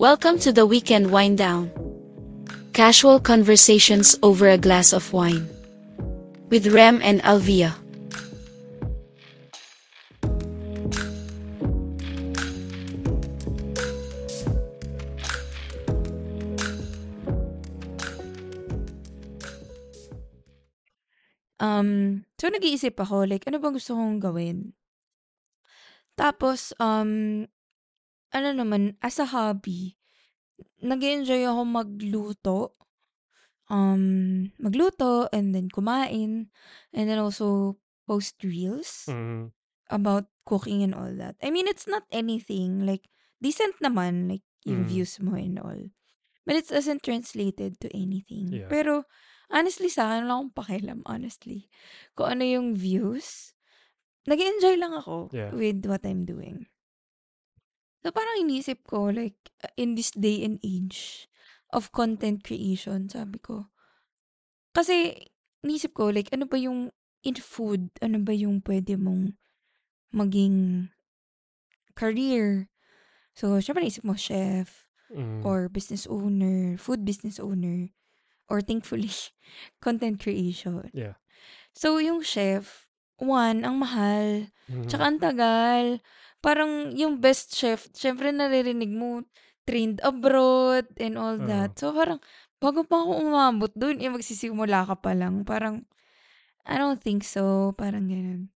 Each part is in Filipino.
Welcome to the weekend wind down. Casual conversations over a glass of wine. With Rem and Alvia. Um, so nag-iisip ako, like, ano bang gusto kong gawin? Tapos, um, ano naman, as a hobby, nag enjoy ako magluto. Um, magluto and then kumain and then also post reels Mhm. about cooking and all that. I mean, it's not anything like decent naman like yung Mm. views mo and all. But it doesn't translated to anything. Yeah. Pero honestly sa akin wala akong pakialam honestly. Kung ano yung views, nag enjoy lang ako Yeah. with what I'm doing. So parang iniisip ko like in this day and age of content creation, sabi ko. Kasi iniisip ko like ano ba yung in food, ano ba yung pwede mong maging career. So, syempre naisip mo chef Mm. or business owner, food business owner, or thankfully, content creation. Yeah. So, yung chef, one, ang mahal. Mhm. Tsaka ang tagal. Parang yung best chef, syempre naririnig mo, trained abroad and all Oo. that. So, parang, bago pa ako umabot dun, eh, magsisimula ka pa lang. Parang, I don't think so. Parang ganun.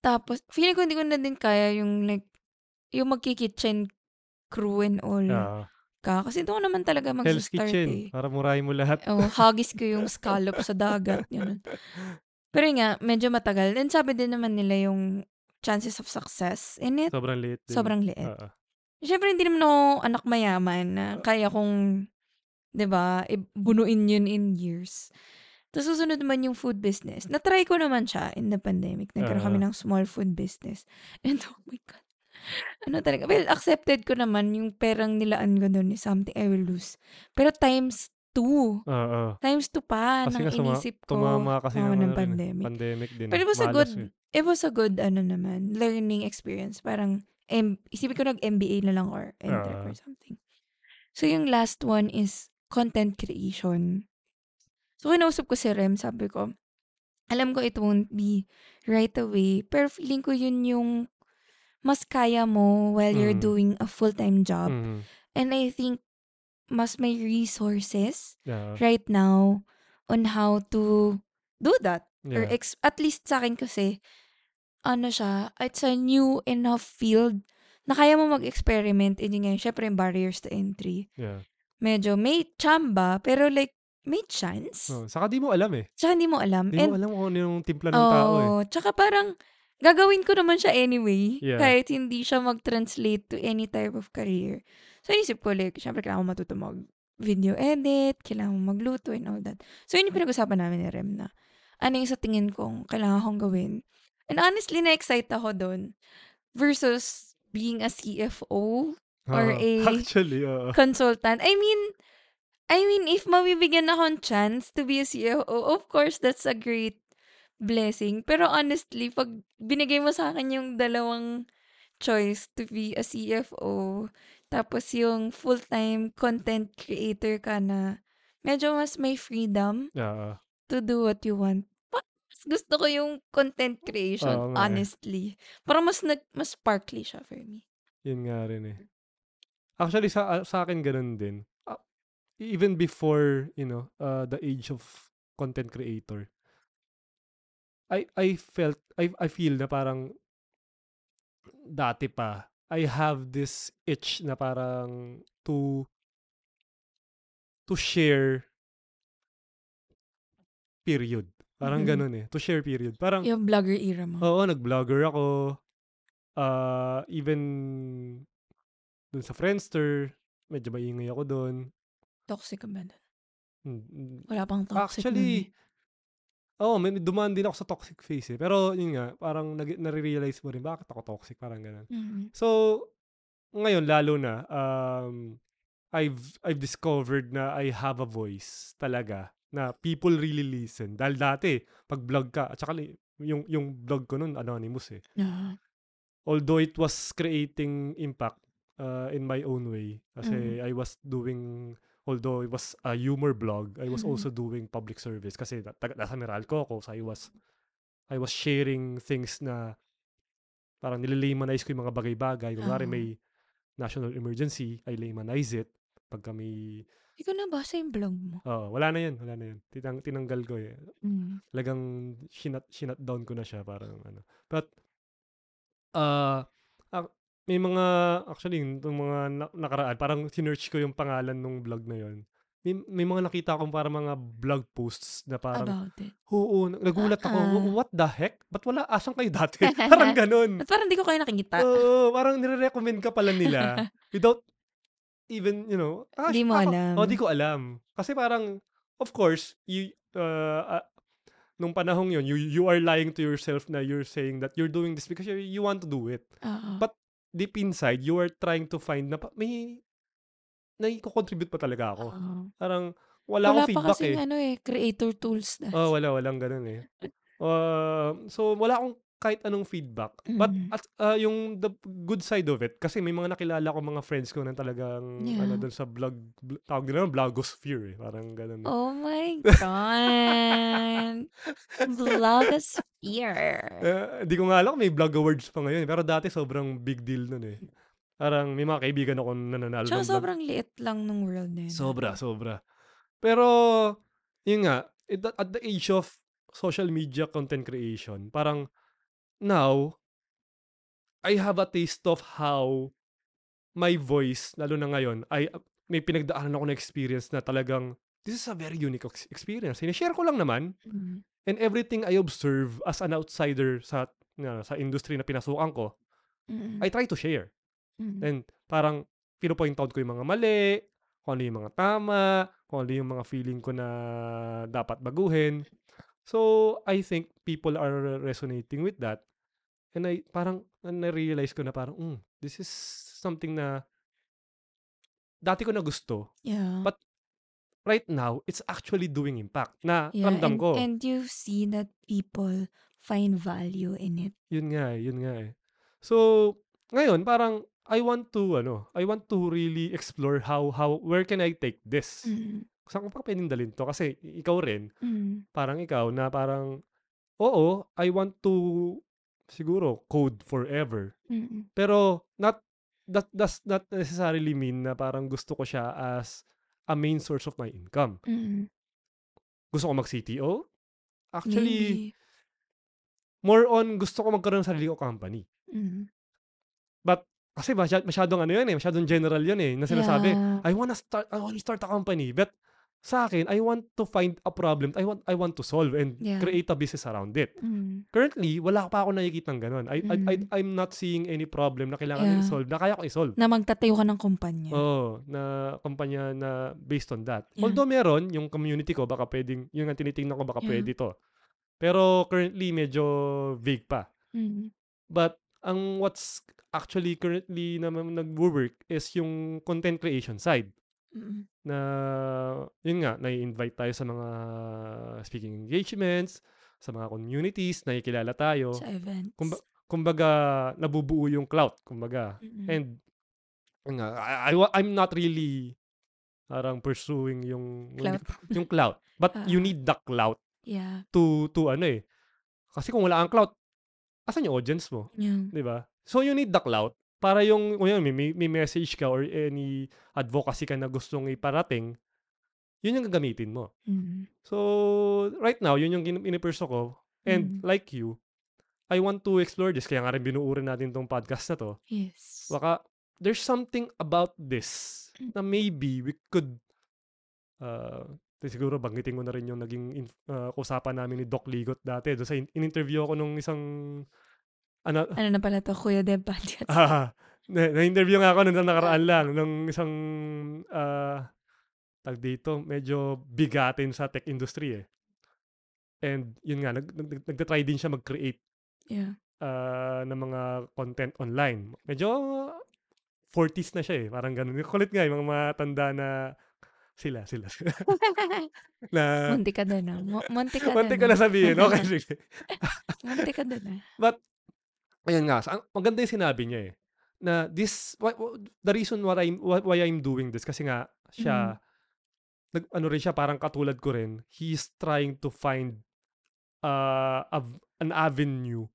Tapos, feeling ko hindi ko na din kaya yung like, yung magki-kitchen crew and all Oo. ka. Kasi doon naman talaga Hell's Kitchen. eh. Para murahin mo lahat. Oh, hagis ko yung scallop sa dagat. Yun. Pero yun nga, medyo matagal. Then sabi din naman nila yung chances of success in it, Sobrang liit din. sobrang liit. Oo. Siyempre, hindi naman ako anak mayaman na kaya kong, di ba, i- bunuin yun in years. Tapos susunod naman yung food business. Na-try ko naman siya in the pandemic. Nagkaroon kami Ah. ng small food business. And oh my God. Ano talaga? Well, accepted ko naman yung perang nilaan ko doon is something I will lose. Pero times two. Oo. Times two pa Kasi nga suma- inisip ko. tumama kasi tumama ng, ng rin eh, pandemic. pandemic din. Pero it was a Malas good, eh. It was a good, ano naman, learning experience. Parang, M- isipin ko nag-MBA na lang or NTech or Ah. something. So, yung last one is content creation. So, kinausap ko si Rem, sabi ko, alam ko it won't be right away, pero feeling ko yun yung mas kaya mo while you're Mm. doing a full-time job. Mhm. And I think mas may resources Yeah. right now on how to do that. Or Yeah. ex- at least sa akin kasi, ano siya, it's a new enough field na kaya mo mag-experiment. And yun nga, syempre yung barriers to entry. Yeah. Medyo may chamba, pero like, may chance. Oh, saka di mo alam eh. Tsaka hindi mo alam. Di And, mo alam kung ano yung timpla ng tao eh. oh, tsaka parang, gagawin ko naman siya anyway. Yeah. Kahit hindi siya mag-translate to any type of career. So, inisip ko, like, syempre, kailangan ko matuto mag video edit, kailangan mo magluto and all that. So, yun yung pinag-usapan namin ni Rem na ano yung sa tingin kong kailangan kong gawin. And honestly, na-excite ako doon versus being a CFO or Oo. a Actually, oo. consultant. I mean, I mean, if mabibigyan akong chance to be a CFO, of course, that's a great blessing. Pero honestly, pag binigay mo sa akin yung dalawang choice to be a CFO, tapos yung full-time content creator ka na medyo mas may freedom Oo. to do what you want. Gusto ko yung content creation, Oo nga eh. honestly. Parang mas, nag, mas sparkly siya for me. Yun nga rin eh. Actually, sa, sa akin ganun din. Ah, even before, you know, uh, the age of content creator, I I felt, I, I feel na parang dati pa, I have this itch na parang to to share period. Parang Mhm. ganun eh. To share period. Parang, Yung vlogger era mo. Oo, nag-vlogger ako. Ah, even dun sa Friendster, medyo maingay ako dun. Toxic ka ba dun? Mm, mm. Wala pang toxic Actually, oo, may dumaan din ako sa toxic phase eh. Pero yun nga, parang nag- nare-realize mo rin, bakit ako toxic? Parang ganun. Mhm. So, ngayon, lalo na, um, I've, I've discovered na I have a voice talaga na people really listen. Dahil dati, pag vlog ka, at saka yung, yung vlog ko nun, anonymous eh. Yeah. although it was creating impact, uh, in my own way. Kasi Mm. I was doing, although it was a humor blog, I was Mm. also doing public service. Kasi nasa Meralco ako. So I was, I was sharing things na parang nililimanize ko yung mga bagay-bagay. Kunwari Oo. may national emergency, I limanize it. Pagka may, Hindi ko nabasa yung blog mo. oh, wala na yun, wala na yun. Tinang, tinanggal ko eh. Mm. Talagang shinut, shinut down ko na siya. Parang ano. But, uh, may mga, actually, itong mga na- nakaraan, parang sinearch ko yung pangalan ng blog na yun. May, may mga nakita akong parang mga blog posts na parang, About it. oo, nagulat ako, Ah. "Wha- what the heck? Ba't wala? Asan kayo dati? parang ganun. At parang di ko kayo nakikita. Oo, parang nire-recommend ka pala nila without even, you know, ah, Di mo ako- alam. Oh, di ko alam. Kasi parang, of course, you, uh, ah, nung panahong yon you, you are lying to yourself na you're saying that you're doing this because you, you want to do it. Oo. But deep inside, you are trying to find na pa- may nai-contribute pa talaga ako. Oo. Parang, wala, Wala akong pa feedback kasing eh. ano eh, creator tools na. Oh, wala, walang ganun eh. Uh, so, wala akong kahit anong feedback. But, Mm. at, uh, yung the good side of it, kasi may mga nakilala ko mga friends ko na talagang, Yeah. ano, dun sa blog, bl- tawag nila, blogosphere eh. Parang ganun. Oh my God. Vlogosphere. Eh, Di ko nga alam may blog awards pa ngayon. eh. Pero dati sobrang big deal nun eh. Parang may mga kaibigan ako na nananalo Tsaka ng blog. sobrang liit lang ng world na yun. Sobra, sobra. Pero, yun nga, the, at the age of social media content creation, parang now, I have a taste of how my voice, lalo na ngayon, ay may pinagdaanan ako na experience na talagang, this is a very unique ex- experience. Sinishare ko lang naman, Mm. and everything I observe as an outsider sa na, sa industry na pinasukan ko, Mm. I try to share. Mm. And parang pinopoint out ko yung mga mali, kung ano yung mga tama, kung ano yung mga feeling ko na dapat baguhin. So, I think people are resonating with that. And I parang na-realize ko na parang, mm, this is something na dati ko na gusto. Yeah. But right now, it's actually doing impact. Na yeah. ramdam and, ko. and you see that people find value in it. Yun nga eh, yun nga eh. So, ngayon parang I want to ano, I want to really explore how how where can I take this? Mm. Saan ko pa pwedeng dalhin to? Kasi ikaw rin, Mm. parang ikaw na parang oo, I want to siguro code forever. Mm. Pero not that does not necessarily mean na parang gusto ko siya as a main source of my income. Mm. Gusto ko mag-CTO? Actually, Maybe. more on gusto ko magkaroon ng sarili ko company. Mm. But kasi masya, masyadong ano yun eh, masyadong general yun eh, na sinasabi, Yeah. I wanna start I wanna start a company. But sa akin, I want to find a problem I want I want to solve and Yeah. create a business around it. Mm. Currently, wala pa ako nakikita ng ganun. I, I, I, Mm. I'm not seeing any problem na kailangan Yeah. i-solve, na kaya ko i-solve. Na magtatayo ka ng kumpanya. Oo, na kumpanya na based on that. Yeah. Although meron, yung community ko, baka pwedeng, yung ang tinitingnan ko, baka Yeah. pwede to. Pero currently, medyo vague pa. Mm. But ang what's actually currently na nag-work is yung content creation side. Mm. Na, yun nga, nai-invite tayo sa mga speaking engagements, sa mga communities, nakikilala tayo. Sa events. Kumba, kumbaga, nabubuo yung clout. Kumbaga. Mm. And, yun nga, I, I, I'm not really parang pursuing yung Clout. yung clout. But you Ah. need the clout Yeah. to to ano eh. Kasi kung wala kang clout, asan yung audience mo? Yeah. 'di ba? So you need the clout para yung yun, may, may message ka or any advocacy ka na gustong iparating, yun yung gagamitin mo. Mm. So right now, yun yung inipurso ko. And Mm. like you, I want to explore this. Kaya nga rin binuuri natin tong podcast na to. Yes. Baka there's something about this na maybe we could uh, siguro banggitin ko na rin yung naging in, uh, usapan namin ni Doc Ligot dati. Doon sa in- in-interview ako nung isang ano, Ano na pala to? Kuya Deb Podcast. Ah, na- na-interview nga ako nung nakaraan lang ng isang ah tag dito, medyo bigatin sa tech industry eh. And yun nga, nag, nag, nagtatry din siya mag-create Yeah. ah, ng mga content online. Medyo 40s na siya eh, parang ganun. Kulit nga, yung mga matanda na sila, sila. na, Munti ka doon. Mu- Munti ka Munti doon, ko na ah. sabihin. Okay, sige. Munti ka doon, ah. But, ayun nga, sa- maganda yung sinabi niya eh. na this why, wh- the reason what I'm why, why I'm doing this kasi nga siya nag ano rin siya parang katulad ko rin he's trying to find uh, a- an avenue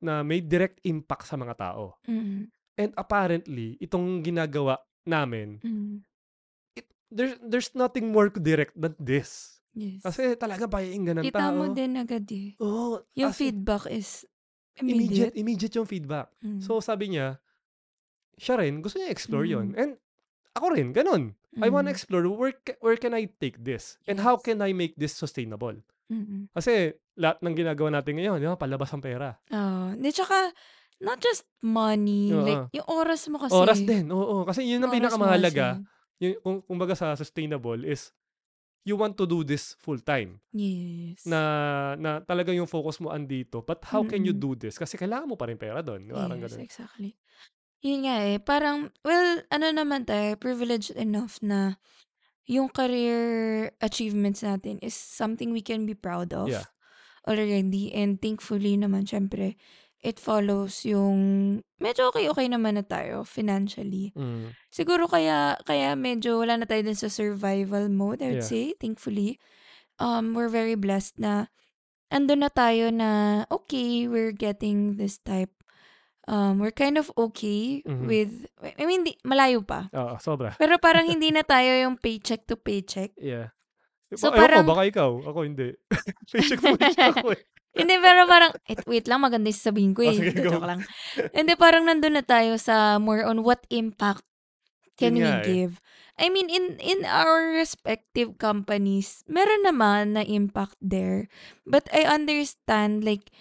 na may direct impact sa mga tao Mm. and apparently itong ginagawa namin Mm. it, there's there's nothing more direct than this Yes. kasi talaga pakinggan ng Kita tao mo din agad eh. Oo, Yung as feedback is immediate immediate. immediate yung feedback Mm. So sabi niya, siya rin, gusto niya explore yon Mm. And ako rin, ganun. I wanna Mm. explore where, where can I take this? And how Yes. can I make this sustainable? Mm-mm. Kasi lahat ng ginagawa natin ngayon, di ba, palabas ang pera. Oo. Di tsaka, not just money. Oo. Like, yung oras mo kasi. Oras din, oo. Kasi yun ang pinakamahalaga. Yung, kung, kumbaga sa sustainable is, you want to do this full time. Yes. Na, na talaga yung focus mo andito. But how can you do this? Kasi kailangan mo pa rin pera doon. Parang Yes, ganun. exactly. Yun nga eh. Parang, well, ano naman tayo, privileged enough na yung career achievements natin is something we can be proud of Yeah. already. And thankfully naman, syempre, it follows yung medyo okay-okay naman na tayo financially. Mm. Siguro kaya kaya medyo wala na tayo dun sa survival mode, I would Yeah. say, thankfully. Um, we're very blessed na andun na tayo na okay, we're getting this type. Um, we're kind of okay Mhm. with, I mean, di, malayo pa. Oo, sobra. Pero parang hindi na tayo yung paycheck to paycheck. Yeah. So, Ewan ko, parang- baka ikaw. Ako hindi. Paycheck to paycheck ako eh. Hindi, pero parang, eh, wait lang, maganda yung sasabihin ko Oh, eh. go. Joke lang. Hindi, parang nandun na tayo sa more on what impact can Yun we nga eh. give. I mean, in in our respective companies, meron naman na impact there. But I understand, like,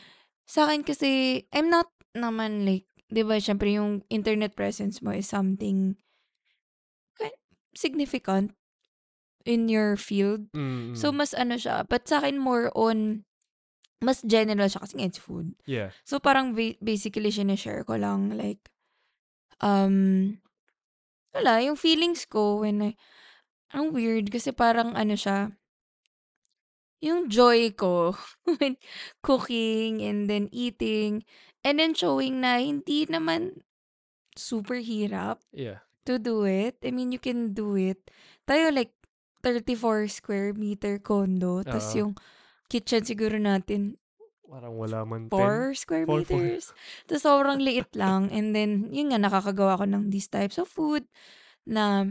sa akin kasi, I'm not naman like, di ba, syempre yung internet presence mo is something ki- significant in your field. Mm, So, mm. mas ano siya. But sa akin, more on, mas general siya kasi nga it's food. yeah. So, parang ba- basically, sinishare ko lang, like, um, wala, yung feelings ko when I, ang weird kasi parang ano siya, yung joy ko when cooking and then eating and then showing na hindi naman super hirap Yeah. to do it. I mean, you can do it. Tayo like 34 square meter condo. Tapos Oo. yung kitchen siguro natin Parang wala man 4 square Four, four. meters. Tapos sobrang liit lang. And then, yun nga, nakakagawa ko ng these types of food na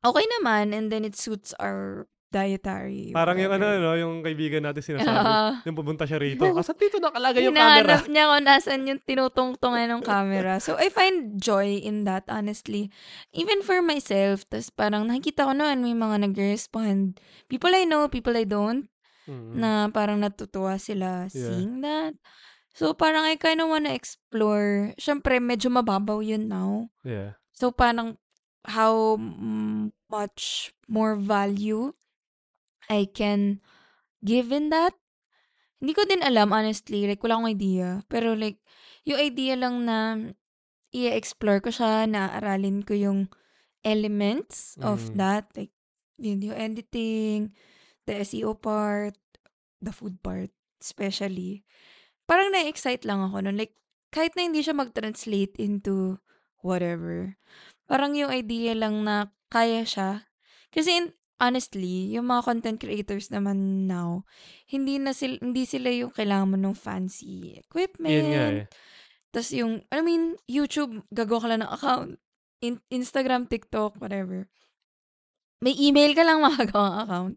okay naman. And then it suits our dietary. Parang yung ano, whatever. no, yung kaibigan natin sinasabi. Ah. yung pumunta siya rito. Kasi dito nakalagay yung camera. Hinahanap niya kung nasan yung tinutungtungan ng camera. So, I find joy in that, honestly. Even for myself. Tapos parang nakikita ko noon, may mga nag-respond. People I know, people I don't. Mm, Na parang natutuwa sila Yeah. seeing that. So, parang I kind of wanna explore. Siyempre, medyo mababaw yun now. Yeah. So, parang how mm, much more value I can give in that. Hindi ko din alam, honestly. Like, wala akong idea. Pero like, yung idea lang na i-explore ko siya, na aralin ko yung elements of Mm. that. Like, video editing, the SEO part, the food part, especially. Parang na-excite lang ako nun. Like, kahit na hindi siya mag-translate into whatever. Parang yung idea lang na kaya siya. Kasi in- honestly, yung mga content creators naman now, hindi na sila, hindi sila yung kailangan mo ng fancy equipment. Yun nga eh. Tapos yung, I mean, YouTube, gagawa ka lang ng account. In- Instagram, TikTok, whatever. May email ka lang makagawa ng account.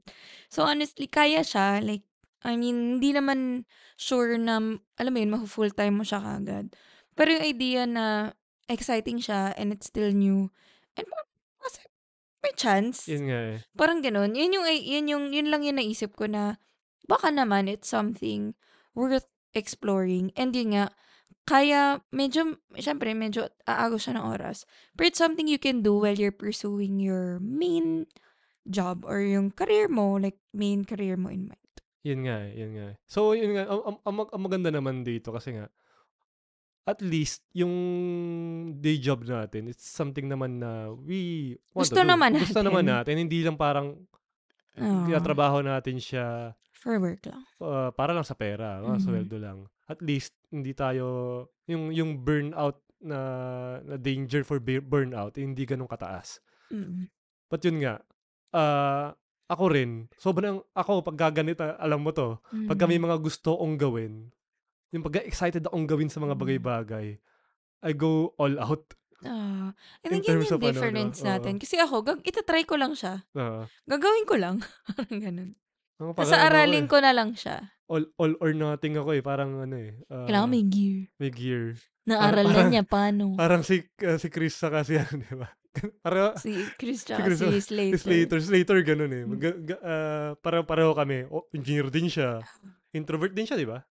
So, honestly, kaya siya. Like, I mean, hindi naman sure na, alam mo yun, mafu-full time mo siya kagad. Pero yung idea na exciting siya and it's still new. And kasi, may chance. Yun nga eh. Parang ganun. Yun yung, yun yung, yun lang yung naisip ko na, baka naman it's something worth exploring. And yun nga, kaya medyo, syempre, medyo aagos siya ng oras. But it's something you can do while you're pursuing your main job or yung career mo, like main career mo in mind. Yun nga eh. Yun nga eh. So, yun nga. Ang, ang, ang, mag- ang maganda naman dito kasi nga, at least, yung day job natin, it's something naman na we want Gusto to do. naman Gusto naman natin. natin. Hindi lang parang Oo. trabaho natin siya for work lang. uh, para lang sa pera, mga Mhm. sweldo lang. At least hindi tayo yung yung burnout na, na danger for bu- burnout, hindi ganun kataas. Mm. But yun nga, ah, ako rin, sobrang, ako pag gaganito, alam mo to, pagka may Mm. mga gusto kong gawin, yung pagka excited akong gawin sa mga Mm. bagay-bagay, I go all out. Ah, I In think yun yung ano, difference Oo. natin. Kasi ako, gag itatry ko lang siya. Oo. Gagawin ko lang. Ganun. Tapos parang ano ako aralin eh, ko na lang siya. all, all or nothing ako eh. Parang ano eh. Kailangan ah, may gear. may gear. Naaral na niya paano. Parang si, ah, si Chris saka si ano, di ba? Parang, Si Chris Si Chris, si Slater. si Slater, Slater ganun eh. Mm. Mag, ga- ah, pareho-pareho kami. O, engineer din siya. Introvert din siya, di ba?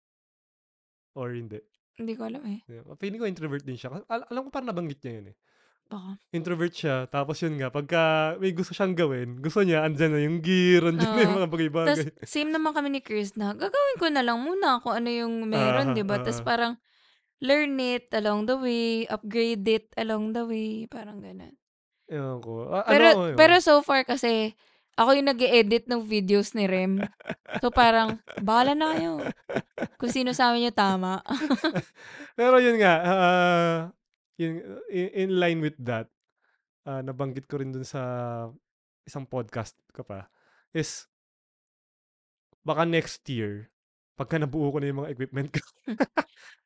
Or hindi. Hindi ko alam eh. Yeah. Feeling ko introvert din siya. Al- alam ko parang nabanggit niya yun eh. Baka. Introvert siya, tapos yun nga, pagka may gusto siyang gawin, gusto niya, andyan na yung gear, andyan na yung mga bagay-bagay. Tapos, same naman kami ni Chris na, gagawin ko na lang muna kung ano yung meron, Ah, di ba? ah, Tapos ah. parang, learn it along the way, upgrade it along the way, parang ganun. Ewan ko. Ah, Pero, ano, yun? pero so far kasi, ako yung nag edit ng videos ni Rem. So parang, bahala na kayo. Kung sino sa amin yung tama. Pero yun nga, ah, yun, in, in line with that, ah, nabanggit ko rin dun sa isang podcast ko pa, is, baka next year, pagka nabuo ko na yung mga equipment ko,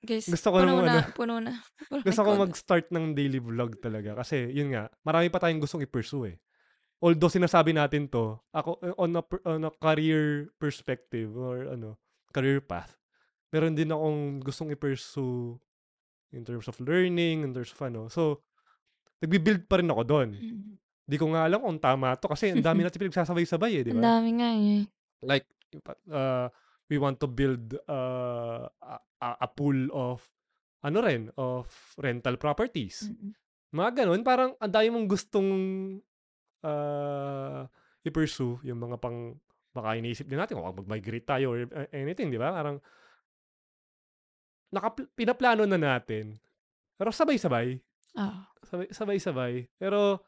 Guys, Gusto ko puno na, ano, puno na. Puno gusto ko mag-start ng daily vlog talaga. Kasi, yun nga, marami pa tayong gustong i-pursue eh. Although sinasabi natin to, ako, on a, on a career perspective, or ano, career path, meron din akong gustong i-pursue in terms of learning, in terms of ano. So, nagbi-build pa rin ako doon. Mm. Di ko nga alam kung tama to kasi ang dami natin pinagsasabay-sabay eh, di Ang ba? dami nga eh. Like, uh, we want to build uh, a, a- pool of, ano rin, of rental properties. Mm-mm. Mga ganun, parang ang dami mong gustong uh, i-pursue yung mga pang, baka iniisip din natin kung mag-migrate tayo or uh, anything, di ba? Parang, naka, pinaplano na natin. Pero sabay-sabay. Ah. Sabay- sabay-sabay. Pero,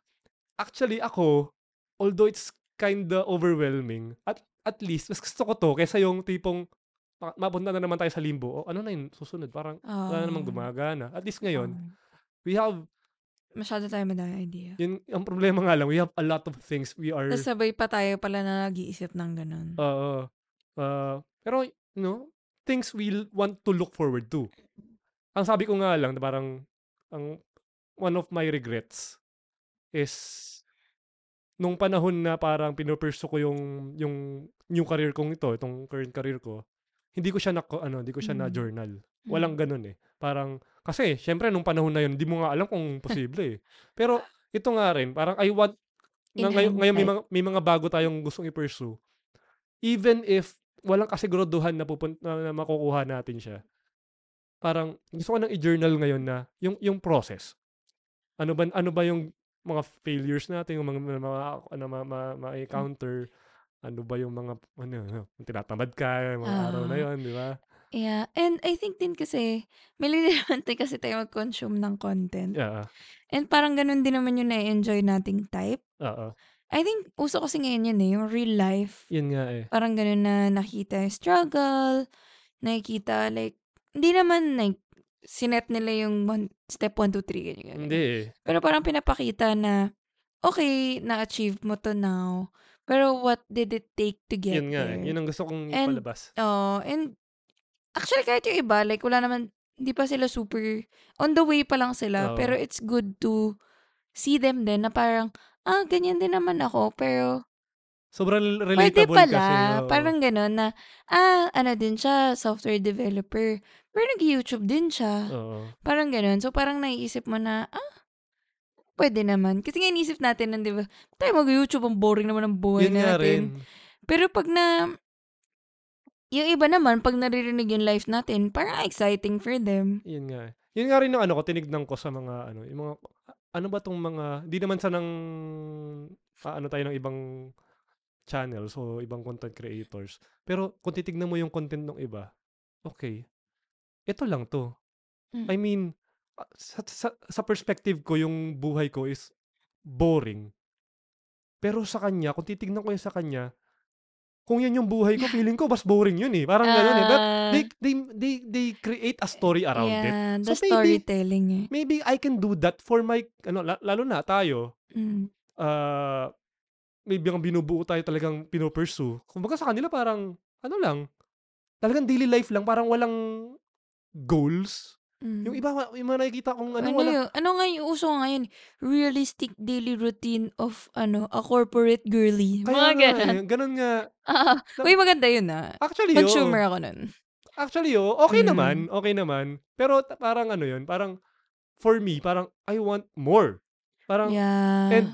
actually ako, although it's kinda overwhelming, at at least, mas gusto ko to kaysa yung tipong ma- mapunta na naman tayo sa limbo. O, ano na yun, susunod. Parang, wala namang Ah. gumagana. At least ngayon, Ah. we have, Masyado tayo madami idea. yun, ang problema nga lang, we have a lot of things we are, Tapos sabay pa tayo pala na nag-iisip ng ganun. uh, uh, pero, you know, things we want to look forward to. Ang sabi ko nga lang, na parang, ang, one of my regrets is, nung panahon na parang pinupursu ko yung, yung new career kong ito, itong current career ko, hindi ko siya na, ano, hindi ko siya na Mm. journal. Walang ganun eh. Parang, kasi, syempre, nung panahon na yun, hindi mo nga alam kung posible eh. Pero, ito nga rin, parang I want, na ngayon, ngayon may, mga, may mga bago tayong gustong i-pursue. Even if, walang kasiguraduhan na, pupun- na, na makukuha natin siya. Parang, gusto ko nang i-journal ngayon na, yung, yung process. Ano ba, ano ba yung mga failures natin, yung mga, mga, mga ano, ma, ma, ma-encounter, ano ba yung mga, ano, ano, kung tinatamad ka, yung mga araw na Ah. yun, di ba? Yeah. And I think din kasi, may tayo kasi tayo mag-consume ng content. Yeah. And parang ganun din naman yung na-enjoy nating type. Oo. I think, uso kasi ngayon yun eh, yung real life. Yun nga eh. Parang ganun na nakita yung struggle, nakikita like, hindi naman like, sinet nila yung one, step 1, 2, 3, ganyan, ganyan. Hindi eh. Pero parang pinapakita na, okay, na-achieve mo to now. Pero what did it take to get Yun nga eh. there? Yun ang gusto kong And- ipalabas. Oh, and actually kahit yung iba, like wala naman, hindi pa sila super, on the way pa lang sila. Oo. Pero it's good to see them din na parang, ah, ganyan din naman ako. Pero Sobrang pwede relatable pala. kasi. oo. Parang gano'n na, ah, ano din siya, software developer. Pero nag-YouTube din siya. Oo. Parang gano'n. So parang naiisip mo na, ah, pwede naman. Kasi nga iniisip natin, nun, di ba, tayo mag-YouTube, ang boring naman ng buhay Yun nga rin. natin. Pero pag na, yung iba naman, pag naririnig yung life natin, parang exciting for them. Yun nga. eh. Yun nga rin ng ano ko, tinignan ko sa mga ano, yung mga, ano ba tong mga, di naman sa nang, ano tayo ng ibang channels o ibang content creators. Pero kung titignan mo yung content ng iba, okay, ito lang to. Mm. I mean, ah, sa, sa, sa perspective ko, yung buhay ko is boring. Pero sa kanya, kung titignan ko yun sa kanya, kung yan yung buhay ko, feeling ko mas boring yun eh. Parang gano'n eh. But Ah, they, they, they, they create a story around it. yeah, the So maybe, storytelling eh. maybe I can do that for my, ano, la- lalo na tayo, Mm. uh, maybe ang binubuo tayo talagang pinopursue. Kumbaga sa kanila parang, ano lang, talagang daily life lang, parang walang goals. Yung Mm. iba, yung mga nakikita kong ano, Ano wala. yun? Ano nga yung uso ngayon? Realistic daily routine of ano a corporate girly. Kaya Mga nga ganun. eh, ganun nga. Ah, Na- uy, maganda yun ah. Actually, Consumer oo. ako nun. Actually, oo, okay Mm. naman, okay naman. Pero parang ano yun, parang, for me, parang, I want more. Parang, Yeah. and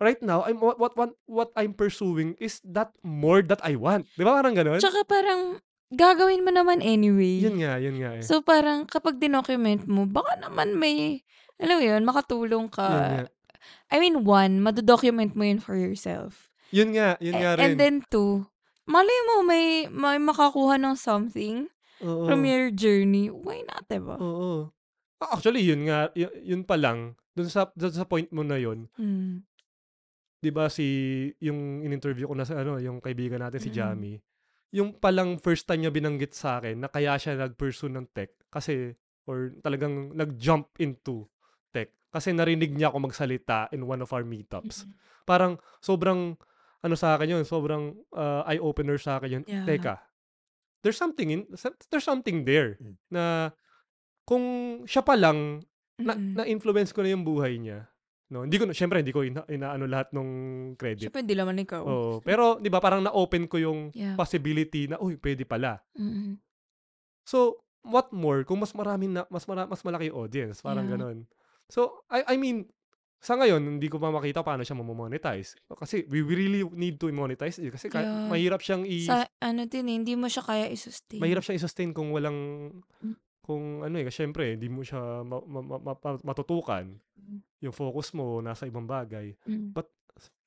right now, I'm, what, what, what, what I'm pursuing is that more that I want. Di ba parang ganun? Tsaka parang gagawin mo naman anyway. Yun nga, yun nga eh. So parang kapag dinocument mo, baka naman may, alam mo yun, makatulong yun ka. nga. I mean, one, madodocument mo yun for yourself. Yun nga, yun A- nga rin. and then two, malay mo may, may makakuha ng something Oo. from your journey. Why not, diba? Oo. Ah, Actually, yun nga, yun, yun pa lang, dun sa, dun sa point mo na yun, Mm. 'Di ba si yung in-interview ko na sa ano, yung kaibigan natin si Mm. Jamie. Yung palang first time niya binanggit sa akin na kaya siya nag-pursue ng tech kasi or talagang nag-jump into tech kasi narinig niya ako magsalita in one of our meetups. Mm. Parang sobrang ano sa akin yun, sobrang uh, eye-opener sa akin yun. Yeah. Teka, there's something in there's something there Mm. na kung siya pa lang na, Mm-mm. na-influence ko na yung buhay niya. No, hindi ko syempre hindi ko ina, inaano lahat ng credit. Siyempre, hindi naman ikaw. Oo. Pero 'di ba parang na-open ko yung Yeah. possibility na uy, pwede pala. Mm-mm. So, what more kung mas marami na mas mara, mas malaki yung audience, parang Yeah. ganun. So, I I mean sa ngayon, hindi ko pa makita paano siya mamonetize. Kasi we really need to monetize it kasi ka- Yeah. mahirap siyang i Sa, ano din eh, hindi mo siya kaya i-sustain. mahirap siyang i-sustain kung walang Mm. Kung ano eh, syempre, hindi mo siya ma- ma- ma- ma- matutukan. Mm. Yung focus mo nasa ibang bagay. Mm.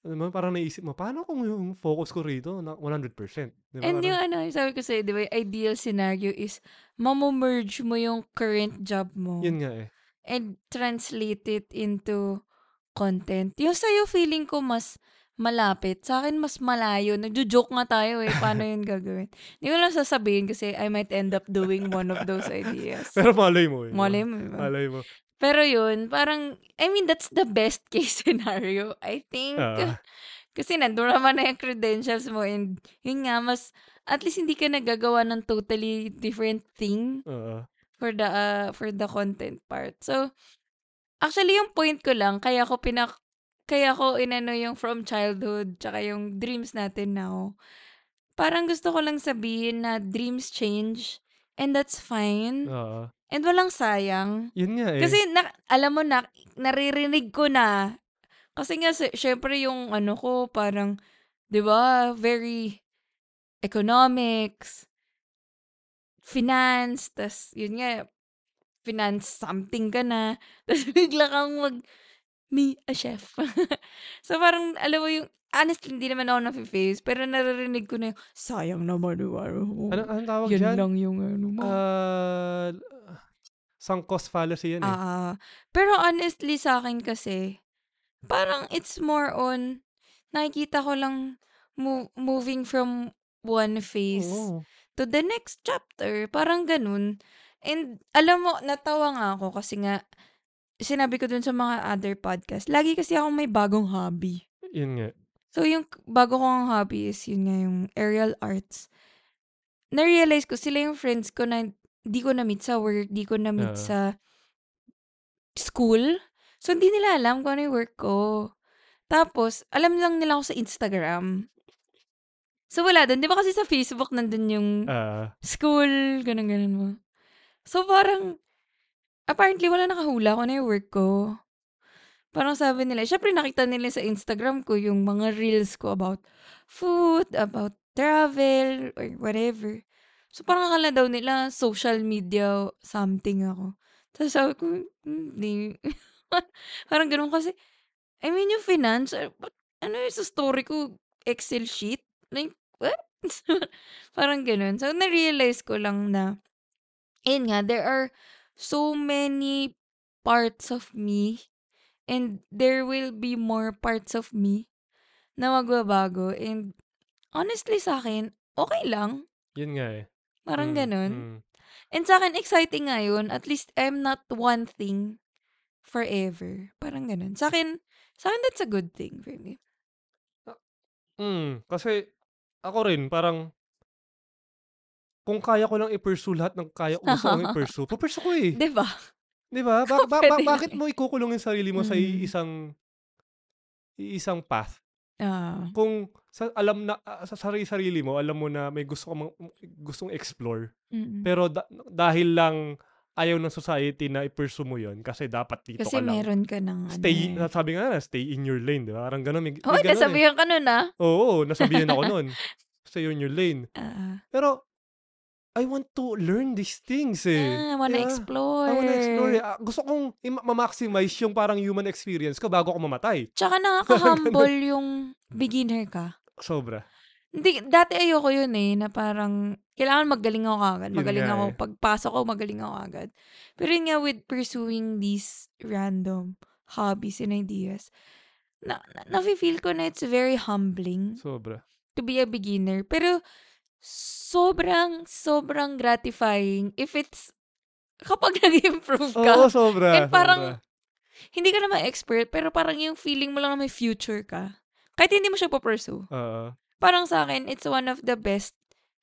Alam mo, parang naisip mo, paano kung yung focus ko rito na 100%? Di ba? And Parang- yung ano, sabi ko sa'yo, di ba, ideal scenario is, mamomerge mo yung current job mo yun nga eh. and translate it into content. Yung sa'yo, feeling ko mas malapit. Sa akin, mas malayo. Nagjo-joke nga tayo eh, paano yun gagawin. Hindi ko lang sasabihin kasi I might end up doing one of those ideas. Pero malay mo eh. di? Malay mo, diba? Malay mo. Pero yun, parang, I mean, that's the best case scenario, I think. Ah. Kasi nandun naman na yung credentials mo and yun nga, mas, at least hindi ka nagagawa ng totally different thing Oo. for the, uh, for the content part. So, actually, yung point ko lang, kaya ko pinak, kaya ko inano yung from childhood, tsaka yung dreams natin now. Parang gusto ko lang sabihin na dreams change and that's fine. Oo. And walang sayang. Yun nga eh. Kasi na, alam mo na, naririnig ko na. Kasi nga, sy- syempre yung ano ko, parang, di ba, very economics, finance, tas yun nga, finance something ka na, tas bigla kang mag, me, a chef. so parang, alam mo yung, honestly, hindi naman ako na-face, pero naririnig ko na yung, sayang naman yung ano mo. ano, anong tawag Yan dyan? lang yung ano mo. Ah, sunk cost fallacy yan eh. Ah, pero honestly sa akin kasi, parang it's more on, nakikita ko lang mo- moving from one phase Oo. to the next chapter. Parang ganun. And alam mo, natawa nga ako kasi nga, sinabi ko dun sa mga other podcast, lagi kasi ako may bagong hobby. Yun nga. So, yung bago kong hobby is yun nga yung aerial arts. Na-realize ko, sila yung friends ko na di ko na-meet sa work, di ko na-meet Oo. sa school. So, hindi nila alam kung ano yung work ko. Tapos, alam lang nila ako sa Instagram. So, wala doon. Di ba kasi sa Facebook nandun yung Ah, school, ganun, ganun mo. So, parang, apparently, wala nakahula ko na yung work ko. Parang sabi nila, syempre nakita nila sa Instagram ko yung mga reels ko about food, about travel, or whatever. So, parang akala daw nila social media something ako. Tapos sabi ko, hindi. parang ganun kasi, I mean, yung finance, eh, ano yung sa story ko, Excel sheet? Like, what? parang ganun. So, na-realize ko lang na, ayun nga, there are so many parts of me and there will be more parts of me na magbabago and honestly sa'kin, okey lang. Yun nga, eh. Parang Mm, gano'n. mm. And sa'kin exciting nga yun, at least I'm not one thing forever, parang gano'n. Sa'kin sa'kin that's a good thing for me. Ah, hmm, kasi ako rin parang kung kaya ko lang i-pursue lahat ng kaya gusto kong i-pursue, pu-pursue ko, eh. 'Di ba? 'Di ba? Ba ba ba bakit mo ikukulong yung sarili mo sa Mm. iisang iisang path? Oo. Kung sa alam na ah, sa sari-sarili mo, alam mo na may gusto ka mang gustong explore, Mm. pero da dahil lang ayaw ng society na i-pursue mo yun kasi dapat dito Kasi ka lang. meron ka ng ano, Stay, eh. sabi nga na, stay in your lane, 'di ba? Parang gano'n, may, may Hoy, gano'n, eh. nasabihan ka nun, ah. Oo, nasabihan ako nun. Stay in your lane. Oo. Pero I want to learn these things, eh. Ah, wanna Yeah. explore. I wanna explore. Ah, gusto kong i ma-maximize yung parang human experience ko bago ako mamatay. Tsaka nakaka-humble yung beginner ka. Sobra. Hindi, dati ayoko yun, eh, na parang kailangan magaling ako. Yun Magaling nga, ako. eh. Pagpasok ko, magaling ako agad. Pero yun nga, with pursuing these random hobbies and ideas, na, na nafe-feel ko na it's very humbling Sobra. to be a beginner. Pero sobrang, sobrang gratifying if it's kapag nag-improve ka. Oo, sobra, And parang, sobra. hindi ka naman expert, pero parang yung feeling mo lang na may future ka. Kahit hindi mo siya pupursue. Oo. Parang sa akin, it's one of the best,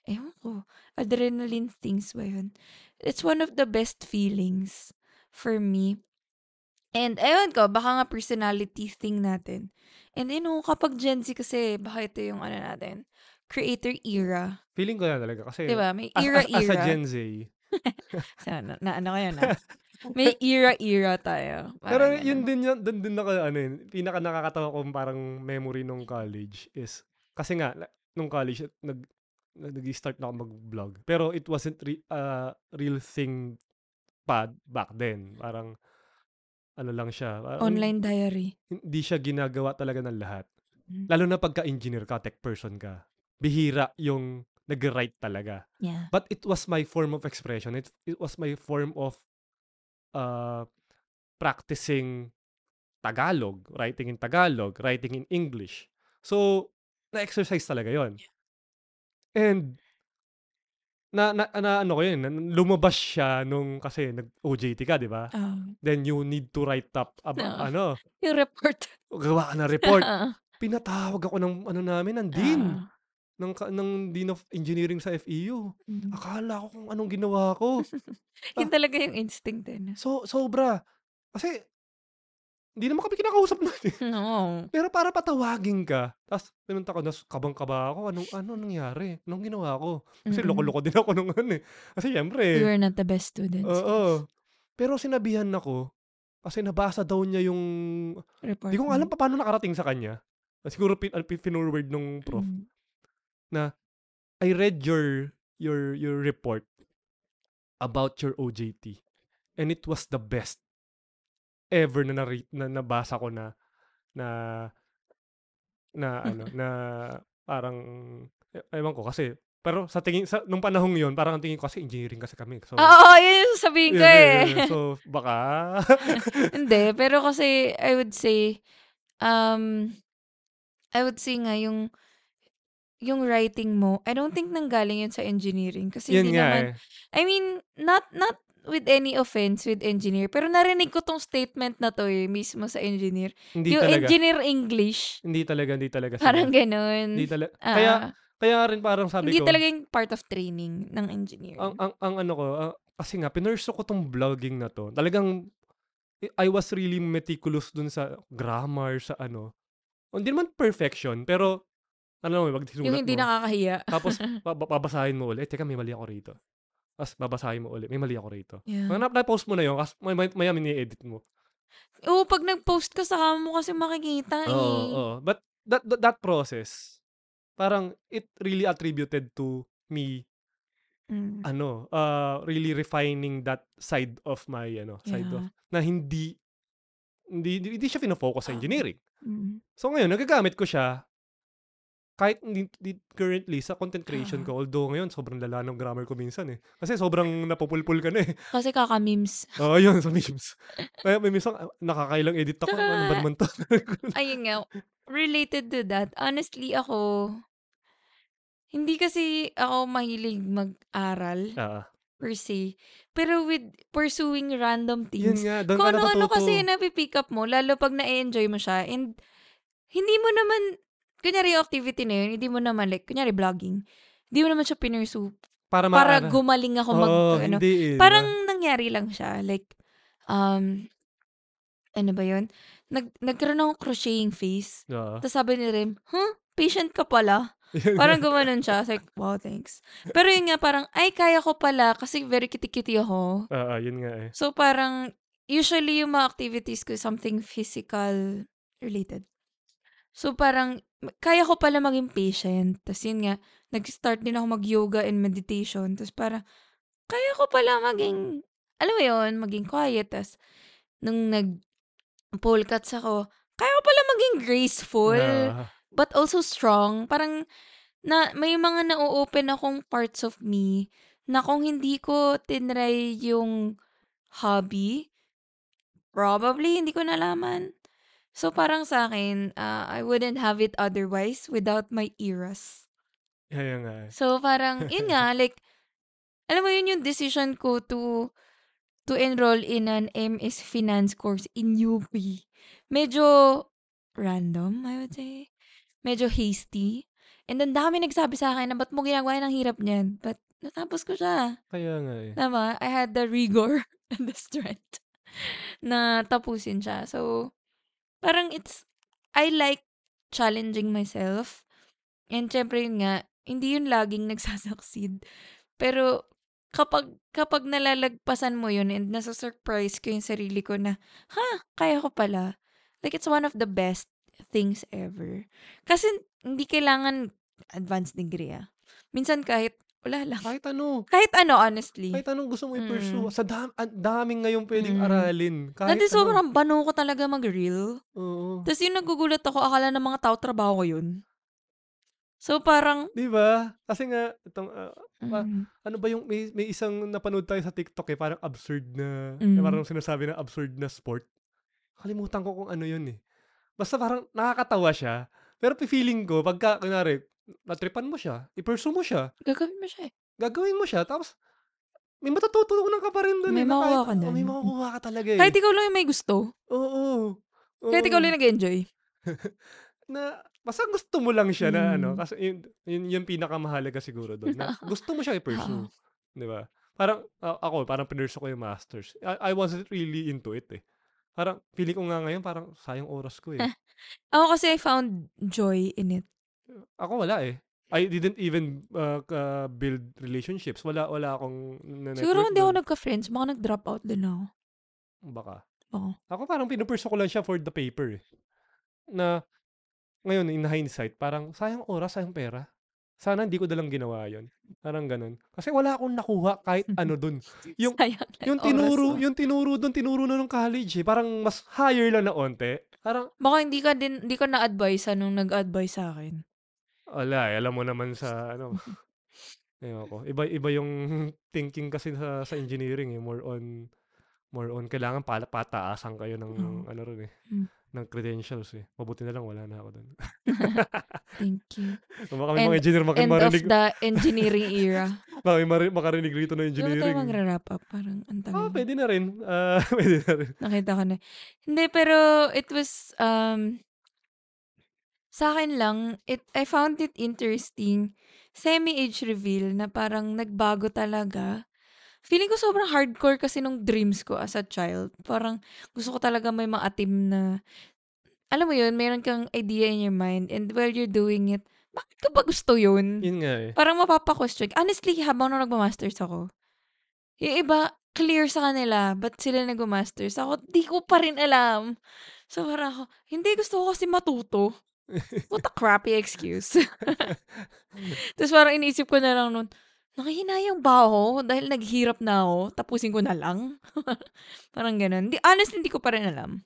ewan ko, adrenaline things ba yun? It's one of the best feelings for me. And ewan ko, baka nga personality thing natin. And you know, kapag Gen Z kasi, baka ito yung ano natin, creator era. Feeling ko na talaga kasi Diba? May as, as, era-era. as a Gen Z. Sana, na ano kayo na? May era-era tayo. Pero Parang yun ganun. din yun, dun din ako, ano yun, pinaka nakakatawa kong parang memory nung college is, kasi nga, nung college, nag, nag-start na ako mag-vlog. Pero it wasn't re, uh, real thing pa back then. Parang, ano lang siya. Parang, Online diary. Hindi siya ginagawa talaga ng lahat. Mm. Lalo na pagka-engineer ka, tech person ka. Bihira yung nag-write talaga. Yeah. But it was my form of expression. It, it was my form of uh, practicing Tagalog, writing in Tagalog, writing in English. So, na-exercise talaga yon. And, na, na, na ano ko yun, lumabas siya nung kasi nag-OJT ka, di ba? Oh. Then you need to write up about, Oo. ano, Yung report. gawa ka ng report. Ah. Pinatawag ako ng ano namin, ng dean. Ah. Ng, ng Dean of Engineering sa FEU. Mm. Akala ko kung anong ginawa ko. Yun talaga yung instinct din. So, sobra. Kasi, hindi naman kami kinakausap natin. No. Pero para patawagin ka, tapos pinunta ko, nas kabang-kaba ako, anong, ano nangyari? Anong ginawa ko? Kasi Mm-mm. loko-loko din ako nung ano eh. Kasi syempre, We were not the best students. oo. Pero sinabihan ako, kasi nabasa daw niya yung, Report. di ko alam pa paano nakarating sa kanya. Siguro pin, pin- finurward nung prof. Mm. I read your your your report about your OJT and it was the best ever na nari, na nabasa ko na na na ano na parang e- ewan ko kasi pero sa tingin sa nung panahong yon parang ang tingin ko kasi engineering kasi kami so Oo, yun yung sabihin ko eh. yun, yun. so baka Hindi, pero kasi I would say, um, I would say nga yung yung writing mo, I don't think nanggaling yun sa engineering. Kasi yun hindi nga naman, eh. I mean, not not with any offense with engineer, pero narinig ko tong statement na to eh, mismo sa engineer. Hindi yung talaga. engineer English, Hindi talaga, hindi talaga. parang sila. ganun. Hindi talaga. Ah, kaya kaya rin parang sabi hindi ko. talaga yung part of training ng engineering. ang ang ang ano ko ah, kasi nga pinurso ko tong vlogging na to. Talagang I- I was really meticulous dun sa grammar sa ano. Hindi naman perfection pero ano mo wag yung hindi mo. nakakahiya. Tapos ba- ba- babasahin mo ulit. Eh, teka, may mali ako rito. Tapos babasahin mo ulit. May mali ako rito. yeah. Mga na- na-post mo na yun. Kasi may, may, maya mini-edit mo. Oo, pag nag-post ka, saka mo kasi makikita eh. Oo, oo. But that, that, that process, parang it really attributed to me Mm. ano, uh, really refining that side of my, ano, side of, Yeah. na hindi, hindi, hindi, hindi siya fino-focus sa engineering. Mm. So ngayon, nagagamit ko siya, kahit hindi, hindi currently sa content creation Ah. ko, although ngayon, sobrang lala ng grammar ko minsan eh. Kasi sobrang napupulpul ka na eh. Kasi kaka-memes. Oo, yun, sa memes. Kaya may minsan, ah, nakakailang edit ako, ano ba naman to? Ayun nga, related to that, honestly ako, Hindi kasi ako mahilig mag-aral Oo. per se. Pero with pursuing random Yun things, nga, doon ka kung ano-ano kasi napipick up mo, lalo pag na-enjoy mo siya, and hindi mo naman, kunyari yung activity na yun, hindi mo naman, like, kunyari vlogging, hindi mo naman siya pinursue Para, para maara. gumaling ako mag, Oo, ano, hindi eh. parang nangyari lang siya, like, um, ano ba yun? Nag, nagkaroon ako crocheting face. Oo. Tapos sabi ni Rem, huh? Patient ka pala. Parang gumanon siya. Like, wow, thanks. Pero yun nga, parang, ay, kaya ko pala kasi very kitty-kitty ako. Oo, yun nga eh. So, parang, usually yung mga activities ko, something physical related. So, parang, kaya ko pala maging patient. Tapos yun nga, nag-start din ako mag-yoga and meditation. Tapos parang, kaya ko pala maging, alam mo yun, maging quiet. Tapos, nung nag-pole cuts ako, kaya ko pala maging graceful Oo. but also strong. Parang na may mga na-open akong parts of me na kung hindi ko tinry yung hobby, probably hindi ko nalaman. So parang sa akin, ah, I wouldn't have it otherwise without my eras. Kaya nga eh. So parang, yun nga, like, alam mo yun yung decision ko to to enroll in an MS Finance course in UP. Medyo random, I would say. Medyo hasty. And then dami nagsabi sa akin na ba't mo ginagawa ng hirap niyan? But natapos ko siya. Kaya nga eh. Tama, I had the rigor and the strength na tapusin siya. So, parang it's, I like challenging myself. And syempre yun nga, hindi yun laging nagsasucceed. Pero, kapag, kapag nalalagpasan mo yun and nasa-surprise ko yung sarili ko na, ha, kaya ko pala. Like, it's one of the best things ever. Kasi, hindi kailangan advanced degree ah. Minsan kahit, wala lang. Kahit ano. Kahit ano, honestly. Kahit anong gusto mo i-pursue. Mm. Sa dam ang daming ngayon pwedeng Mm. aralin. Kahit Dati ano. sobrang bano ko talaga mag-reel. Oo. Tapos yung nagugulat ako, akala ng mga tao trabaho ko yun. So parang, Di ba? Kasi nga, itong, Pa- mm, ano ba yung, may, may isang napanood tayo sa TikTok eh, parang absurd na, Mm. parang sinasabi na absurd na sport. Kalimutan ko kung ano yun eh. Basta parang nakakatawa siya. Pero feeling ko, pagka, kunwari, natripan mo siya, i-pursue mo siya, gagawin mo siya eh. gagawin mo siya, tapos, may matututunan ka pa rin doon. May eh, makukuha ka oh, dun. may makukuha ka talaga eh. Kahit ikaw lang yung may gusto. Oo. oo. Kahit ikaw lang yung nag-enjoy. na basta gusto mo lang siya na ano Mm. kasi yun, yun yung pinakamahalaga siguro doon na gusto mo siya i-pursue, 'di ba? Parang a- ako parang pinursue ko yung masters. I, I wasn't really into it eh. Parang feeling ko nga ngayon parang sayang oras ko eh. Ako kasi I found joy in it. Ako wala eh. I didn't even uh, ka- build relationships. Wala wala akong na Siguro hindi ako nagka-friends, baka nag-drop out din ako. Baka. Baka. Ako parang pinupursue ko lang siya for the paper eh. Na ngayon in hindsight, parang sayang oras, sayang pera. Sana hindi ko dalang ginawa yon Parang ganun. Kasi wala akong nakuha kahit ano dun. Yung- Sayang Yung oras tinuro, mo. yung tinuro dun, tinuro na nung college eh. Parang mas higher lang na onte. Parang, Baka hindi ka din, hindi ka na-advise nung nag-advise sa akin. Wala eh. Alam mo naman sa, ano, Ewan ko. Iba, iba yung thinking kasi sa, sa engineering eh. More on, more on, kailangan pala pataasan kayo ng, Oo. ano rin eh, Mm. ng credentials eh. Mabuti na lang, wala na ako dun. Thank you. Baka may End- mga engineer maki- End of marinig, the engineering era. baka may mari- makarinig rito ng Hindi ba tayo engineering. magra-wrap up? Parang ang Ah, tagal. pwede na rin. Ah, pwede na rin. Nakita ko na. Hindi, pero it was, um, sa akin lang, it, I found it interesting. Semi-age reveal na parang nagbago talaga. Feeling ko sobrang hardcore kasi nung dreams ko as a child. Parang gusto ko talaga may maatim na, alam mo yun, meron kang idea in your mind and while you're doing it, bakit ka ba gusto yun? Yun nga eh. Parang mapapa-question. Honestly, habang nung nagma-masters ako, yung iba, clear sa kanila, ba't sila nagma-masters? Ako, di ko pa rin alam. So, parang ako, hindi gusto ko kasi matuto. What a crappy excuse. Tapos parang iniisip ko na lang nun, nakahinayang ba ako dahil naghirap na ako, tapusin ko na lang? parang ganun. Di, honestly, hindi ko pa rin alam.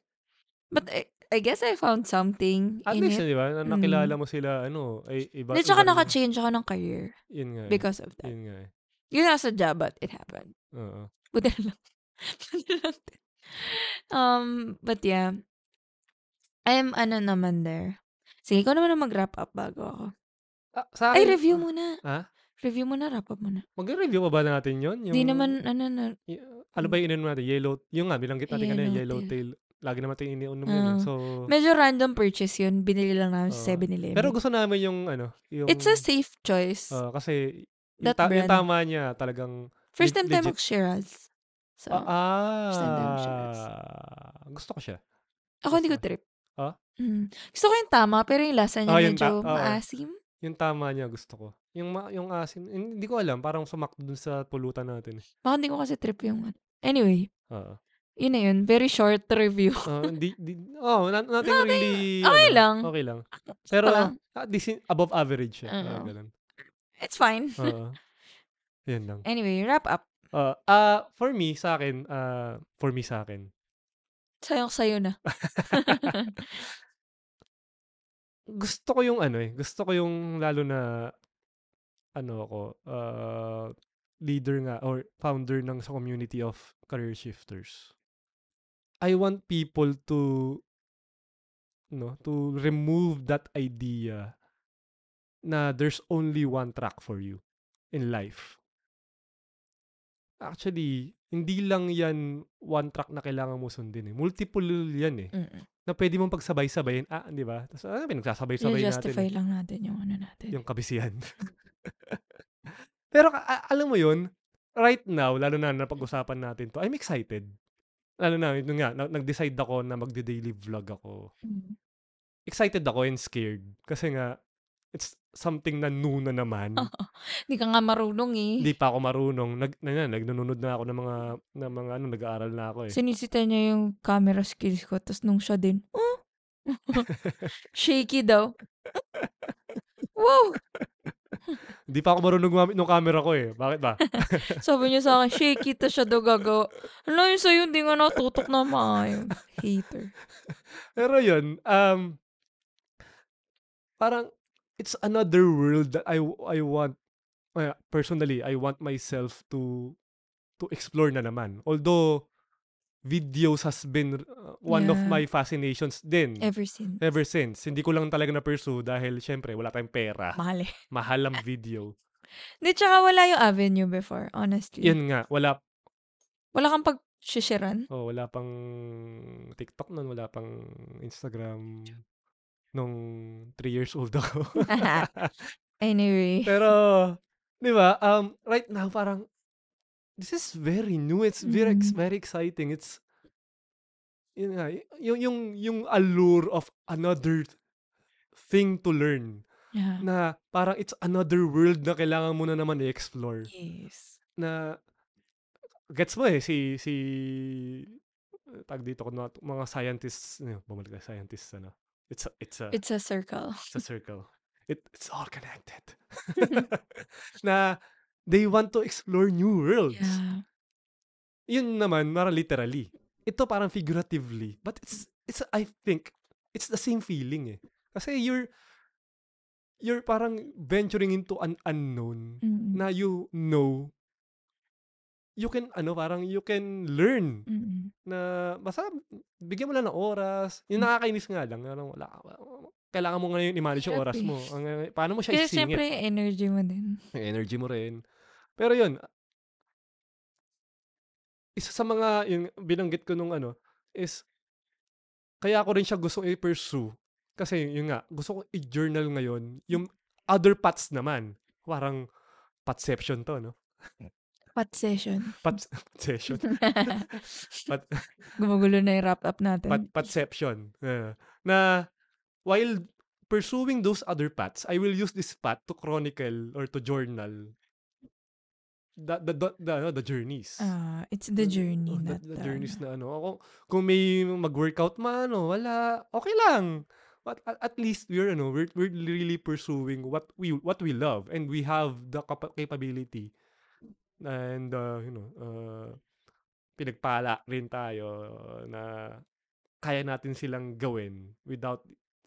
But I, I guess I found something At in least, it. di ba? Na, Mm. nakilala mo sila, ano, ay, iba. Hindi, tsaka naka-change ako ng career Yun nga eh. because of that. Yun nga eh. Yun nasa job, but it happened. Oo. Buti na lang. Buti na lang um, but yeah. I'm ano naman there. Sige, ikaw naman na mag-wrap up bago ako. Ah, sa Ay, akin, review ah, muna. ha? Review muna, wrap up muna. Magre-review pa ba natin yun? Hindi Yung, naman, ano na, y- ano ba yung ininom natin? Yellow, yung nga, bilanggit natin kanina, Yellow tail. Lagi naman tayo iniunom yun. Eh. So, medyo random purchase yun. Binili lang namin sa Oo. 7-Eleven. pero gusto namin yung, ano, yung, It's a safe choice. ah, kasi, yung, That ta- yung brand. tama niya, talagang, First time tayo legit. mag-Shiraz. So, ah, ah, gusto ko siya. ako hindi ko trip. Ah? Mm. Gusto ko yung tama, pero yung lasa niya Ah, yung medyo ta- oo. maasim. Yung tama niya gusto ko. Yung, ma- yung asim, hindi ko alam, parang sumakto dun sa pulutan natin. eh. Baka hindi ko kasi trip yung ano. Anyway, Oo. yun na yun. Very short review. Ah, di, di, oh, not, nothing Nothing. really, Okay ano, lang. Okay lang. Pero, lang. least in- above average siya. Oo. Parang ganun. It's fine. Oo. Yan lang. Anyway, wrap up. Ah, ah, for me, sa akin, ah, for me sa akin, Sayong sayo na. gusto ko yung ano eh, gusto ko yung lalo na, ano ako, ah, leader nga or founder ng sa community of career shifters. I want people to, no, to remove that idea na there's only one track for you in life. Actually, hindi lang yan one track na kailangan mo sundin eh. Multiple yan eh. Mm-mm. Na pwede mong pagsabay-sabayin. Ah, di ba? Tapos, ah, pinagsasabay-sabay natin. I-justify eh. lang natin yung ano natin. Yung kabisihan. Pero a- alam mo yun, right now, lalo na napag-usapan natin to, I'm excited. Lalo na, yun nga, na- nag-decide ako na magde-daily vlog ako. Mm. Excited ako and scared. Kasi nga, it's something na new na naman. Hindi ka nga marunong eh. Hindi pa ako marunong. Nag, na, na, nagnunod na ako ng mga, ng mga ano, nag-aaral na ako eh. Sinisita niya yung camera skills ko. Tapos nung siya din, oh! Shaky daw. wow! Hindi pa ako marunong gumamit ng camera ko eh. Bakit ba? Sabi niya sa akin, shaky ta siya daw gagawa. Ano yun sa'yo, hindi nga natutok na maayo. Hater. Pero yun, um, parang, it's another world that I, I want, uh, personally, I want myself to, to explore na naman. Although, videos has been uh, one of Yeah. my fascinations din. Ever since. Ever since. Hindi ko lang talaga na-pursue dahil, syempre, wala tayong pera. Mahal eh. Mahal ang video. Hindi, tsaka wala yung avenue before, honestly. Yan nga, wala, Wala kang pag-shishiran. oh, wala pang TikTok nun, wala pang Instagram nung 3 years old ako. Anyway. Pero, di ba, um, right now, parang, this is very new. It's very, Mhm. very exciting. It's, yun nga, yung, yung, yung allure of another thing to learn. Yeah. Na parang it's another world na kailangan mo na naman i-explore. Yes. Na, gets mo eh, si, si, tag dito ko na, mga scientists, ano, bumalik na scientists, ano, it's a, it's a, It's a circle. it's a circle. It, it's all connected. na they want to explore new worlds. Yeah. Yun naman, mara literally. Ito parang figuratively. But it's, it's, I think, it's the same feeling eh. Kasi you're, you're parang venturing into an unknown Mm-mm. na you know, you can, ano, parang you can learn Mm-mm. na basta bigyan mo lang ng oras. Yung Mm. nakakainis nga lang. Ano, wala, kailangan mo ngayon i-manage yung oras eh. mo. Ang, paano mo siya isingit? syempre, energy mo din. Energy mo rin. Pero yun, isa sa mga, yung binanggit ko nung ano, is, kaya ko rin siya gusto i-pursue. Kasi yun nga, gusto ko i-journal ngayon, yung other paths naman. Parang, patception to, no? Pat session. Pat, session. Pat, Gumugulo na yung wrap-up natin. pat, patception. Yeah. Na, while pursuing those other paths, I will use this path to chronicle or to journal the, the, the, the, ano, the journeys. Ah, it's the journey, Oh, the, the the, journeys ano. na ano. Ako, kung may mag-workout man, ano, wala, okay lang. But at, at least we're, ano, we're, we're really pursuing what we what we love and we have the capa- capability and uh, you know, uh, pinagpala rin tayo na kaya natin silang gawin without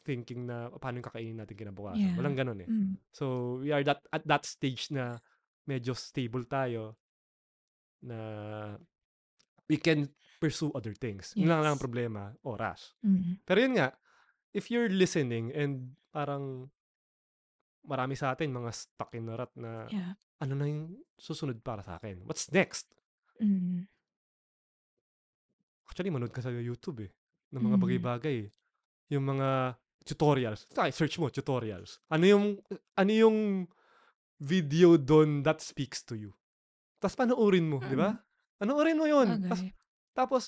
thinking na paano yung kakainin natin kinabukasan. Yeah. Walang ganun eh. Mm. So, we are that at that stage na medyo stable tayo na we can pursue other things. Yun lang lang ang Yes. problema, oras. Mm. Pero yun nga, if you're listening and parang marami sa atin mga stuck in a rut na Yeah. Ano na yung susunod para sa akin? What's next? Mm. Actually, manood ka sa YouTube eh. Ng mga Mm. bagay-bagay. Yung mga tutorials. Ay, search mo, tutorials. Ano yung, ano yung video doon that speaks to you? Tapos panoorin mo, di ba? Mm. Panoorin mo yun. Tas, Bagay. tapos,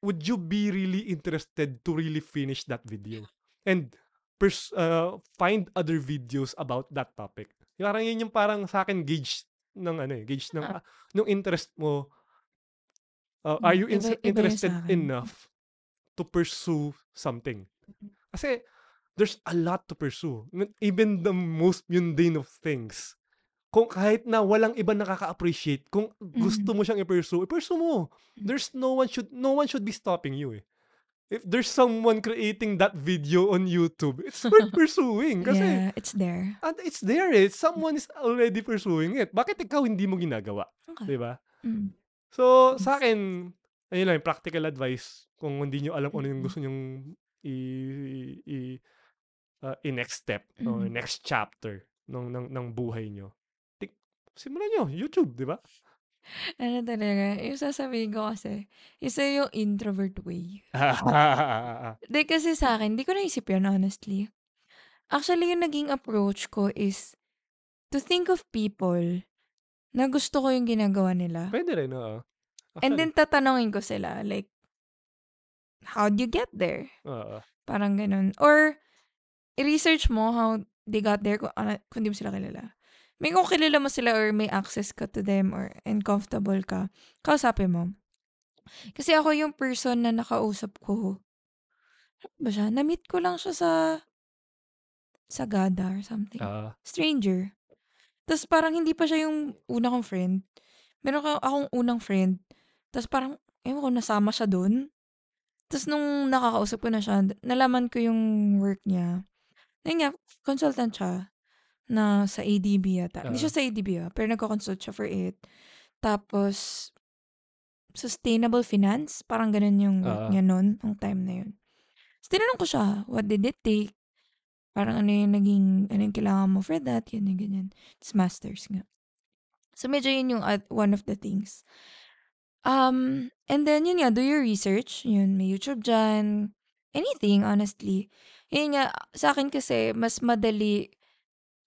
would you be really interested to really finish that video? And pers- uh, find other videos about that topic. Parang yun yung parang sa akin gauge ng ano eh, gauge ng Ah. ah, ng interest mo. Uh, are Hmm, you iba ins- iba yun interested enough to pursue something? Kasi there's a lot to pursue. Even the most mundane of things. Kung kahit na walang iba nakaka-appreciate, kung gusto Mm. mo siyang i-pursue, i-pursue mo. Mm. There's no one should no one should be stopping you eh. If there's someone creating that video on YouTube, it's worth pursuing kasi Yeah, it's there. and it's there eh. Someone is already pursuing it. Bakit ikaw hindi mo ginagawa? Okay. 'Di ba? Mm. So, sa akin, ayun lang, practical advice. Kung hindi nyo alam kung ano yung gusto nyong i, i, uh, i-next step o Mm. next chapter ng, ng, ng buhay nyo, tik, simulan nyo, YouTube, di ba? Ano talaga, yung sasabihin ko kasi, isa yung introvert way. Di kasi sa akin, di ko naisip yun, honestly. Actually, yung naging approach ko is to think of people na gusto ko yung ginagawa nila. Pwede rin, oo. And Actually, then tatanungin ko sila, like, how'd you get there? oo. Parang ganun. Or, i-research mo how they got there kung, ano, kung di mo sila kilala. May kung kilala mo sila or may access ka to them or and comfortable ka, kausapin mo. Kasi ako yung person na nakausap ko, ano ba siya? Na-meet ko lang siya sa Sagada or something. Ah, Stranger. Tapos parang hindi pa siya yung una kong friend. Meron ka akong unang friend. Tapos parang, ewan ko, nasama siya doon. Tapos nung nakakausap ko na siya, nalaman ko yung work niya. Ayun nga, consultant siya na sa ADB yata. Hindi Oo. siya sa ADB ah, pero nagko-consult siya for it. Tapos, sustainable finance, parang ganun yung Oo. niya noon, nung time na yun. Tapos tinanong ko siya, what did it take? Parang ano yung naging, ano yung kailangan mo for that, yun yung ganyan. Tapos masters nga. So medyo yun yung at- one of the things. Um, and then yun nga, do your research. Yun, may YouTube dyan. Anything, honestly. Yun nga, sa akin kasi, mas madali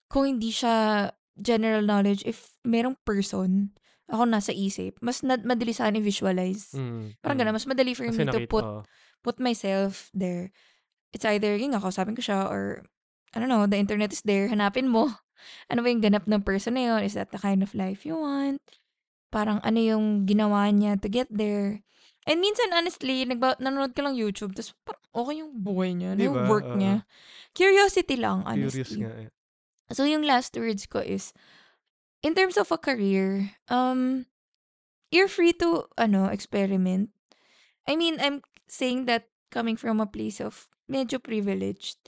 kung hindi siya general knowledge, if merong person, ako nasa isip, mas na- madali sa akin i-visualize. mm, Parang mm. ganun, mas madali for Kasi me to nakita, put oo. put myself there. It's either, yun nga, kausapin ko siya, or, I don't know, the internet is there, hanapin mo. Ano ba yung ganap ng person na yun? Is that the kind of life you want? Parang ano yung ginawa niya to get there? And minsan, honestly, nagba- nanonood ka lang YouTube, tapos parang okay yung buhay niya, ano yung Diba? work Oo. niya. Curiosity lang, Curious honestly. nga eh. So, yung last words ko is, in terms of a career, um, you're free to, ano, experiment. I mean, I'm saying that coming from a place of medyo privileged.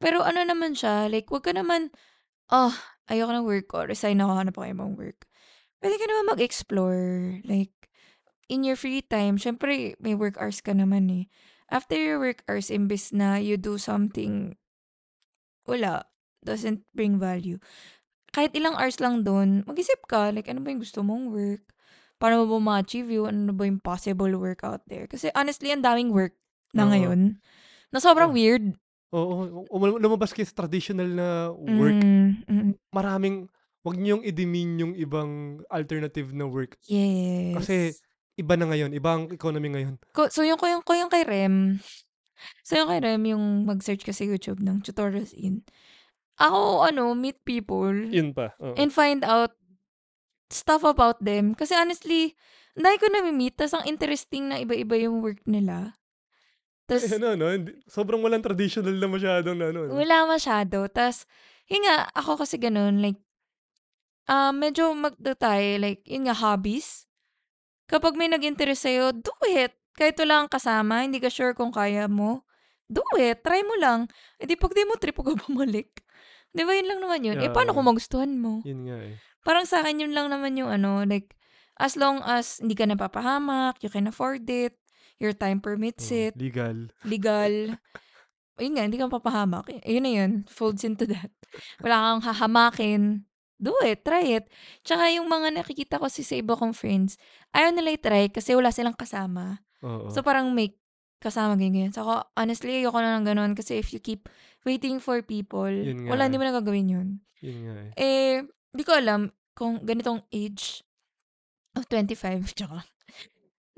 Pero ano naman siya, like, wag ka naman, oh, ayoko ng work ko, resign ako, hanap ako ibang work. Pwede ka naman mag-explore. Like, in your free time, syempre, may work hours ka naman eh. After your work hours, imbes na you do something, wala, doesn't bring value. Kahit ilang hours lang doon, mag-isip ka, like, ano ba yung gusto mong work? Paano mo ba ma-achieve yun? Ano ba yung possible work out there? Kasi honestly, ang daming work na Oo. ngayon na sobrang Oo. weird. Oo, oo, um- lumabas kayo sa traditional na work. Mm, mm, Maraming, wag niyong i-demean yung ibang alternative na work. yes. Kasi, iba na ngayon, ibang economy ngayon. Ko, so yung, ko yung, ko yung kay Rem, so yung kay Rem, yung mag-search ka sa YouTube ng tutorials in, ako, ano, meet people Yun pa. oo. and find out stuff about them. Kasi honestly, dahil ko na-meet, tas ang interesting na iba-iba yung work nila. Tas, Eh, ano, no? Sobrang walang traditional na masyadong na, ano. no? wala masyado. Tas, yun nga, ako kasi ganun, like, ah medyo magdatay, like, yun nga, hobbies. Kapag may nag-interest sa'yo, do it. Kahit wala kang kasama, hindi ka sure kung kaya mo, do it. Try mo lang. E di pag di mo trip, huwag ka bumalik. Di ba yun lang naman yun? eh, paano Yeah. kung magustuhan mo? Yun nga eh. Parang sa akin yun lang naman yung ano, like, as long as hindi ka napapahamak, you can afford it, your time permits Oo, it, legal. legal, ayun nga, hindi ka mapapahamak. Ayun na yun, folds into that. Wala kang hahamakin. Do it, try it. Tsaka yung mga nakikita ko si sa iba kong friends, ayaw nila i-try kasi wala silang kasama. Oo. So parang may kasama ganyan ganyan. So ako, honestly, ayoko na ng ganun kasi if you keep waiting for people, wala, eh. hindi mo na gagawin yun. Yun nga eh. Eh, di ko alam kung ganitong age of 25, tsaka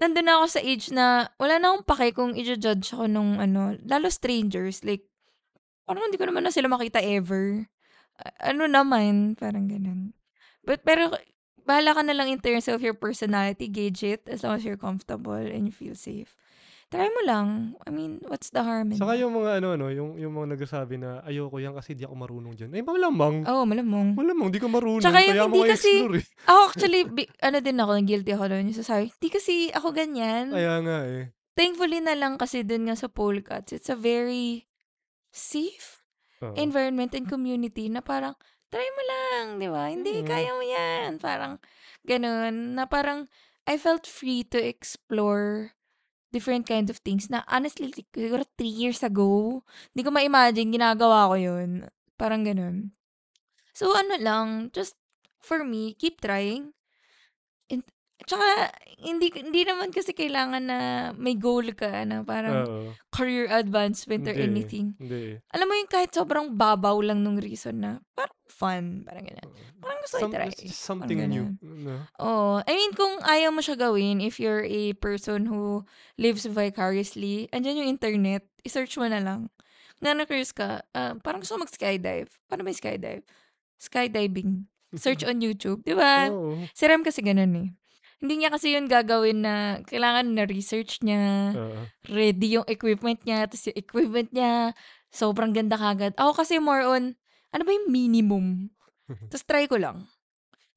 nandun na ako sa age na wala na akong pake kung i-judge ako nung ano, lalo strangers, like, parang hindi ko naman na sila makita ever. Ano naman, parang ganun. But, pero, bahala ka na lang in terms of your personality, gauge it as long as you're comfortable and you feel safe. Try mo lang. I mean, what's the harm in Saka that? yung mga ano, ano, yung, yung mga nagsasabi na ayoko yan kasi di ako marunong dyan. Eh, malamang. Oo, malamang. Malamang, di ka marunong. Tsaka yung kaya hindi kasi- explore eh. Ako actually, bi- ano din ako, guilty ako doon. Yung sasabi, di kasi ako ganyan. Kaya nga eh. Thankfully na lang kasi dun nga sa Polecuts, it's a very safe Oo. environment and community na parang, try mo lang, di ba? Hindi, Mm. kaya mo yan. Parang, ganun. Na parang, I felt free to explore different kind of things na honestly, siguro three years ago, hindi ko ma-imagine, ginagawa ko yun. Parang ganun. So, ano lang, just for me, keep trying. Tsaka, hindi, hindi naman kasi kailangan na may goal ka na parang Oo. career advancement or Hindi anything. Hindi. Alam mo yung kahit sobrang babaw lang nung reason na parang fun, parang. Oo. Parang gusto Some- i-try. it's just something new. No? Oh, I mean, kung ayaw mo siya gawin, if you're a person who lives vicariously, andyan yung internet, i-search mo na lang. Na na-curious ka, ah, parang gusto mag-skydive. Paano yung skydive? Skydiving. Search on YouTube. Di ba? Oo. Si Rem kasi ganun eh. Hindi niya kasi yun gagawin na kailangan na research niya, Oo. ready yung equipment niya, tapos yung equipment niya, sobrang ganda kagad. Ako kasi more on, ano ba yung minimum? Tapos try ko lang.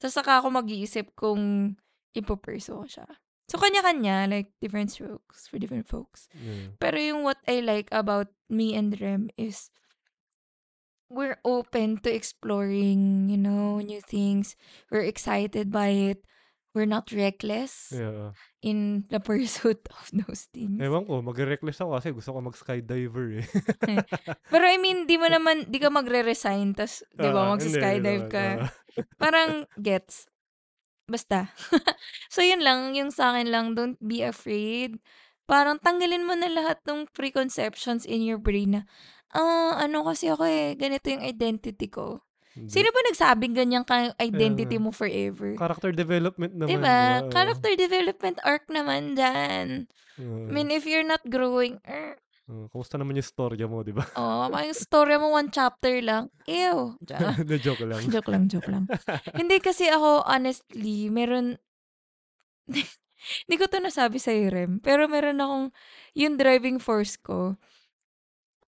Tapos saka ako mag-iisip kung ipoperso ko siya. So, kanya-kanya, like, different strokes for different folks. Yeah. Pero yung what I like about me and Rem is we're open to exploring, you know, new things. We're excited by it. We're not reckless Yeah. in the pursuit of those things. Ewan ko, magre-reckless ako kasi gusto ko mag-skydiver eh. Pero I mean, di mo naman, di ka magre-resign, tas, di ba, Ah, hindi, hindi magsa-skydive naman, ka. ah. Parang, gets. Basta. so, yun lang, yung sa akin lang, don't be afraid. Parang tanggalin mo na lahat ng preconceptions in your brain na, ah, ano kasi ako eh, ganito yung identity ko. Sino ba nagsabing ganyan ka identity mo forever? Character development naman. Diba? oo. Character development arc naman dyan. I Oo. mean, if you're not growing, er, Oo, Kumusta naman yung storya mo, di ba? oh, yung story mo one chapter lang. Ew. Na joke lang. joke lang, joke lang. Hindi kasi ako, honestly, meron, hindi ko to nasabi sa Rem, pero meron akong, yung driving force ko,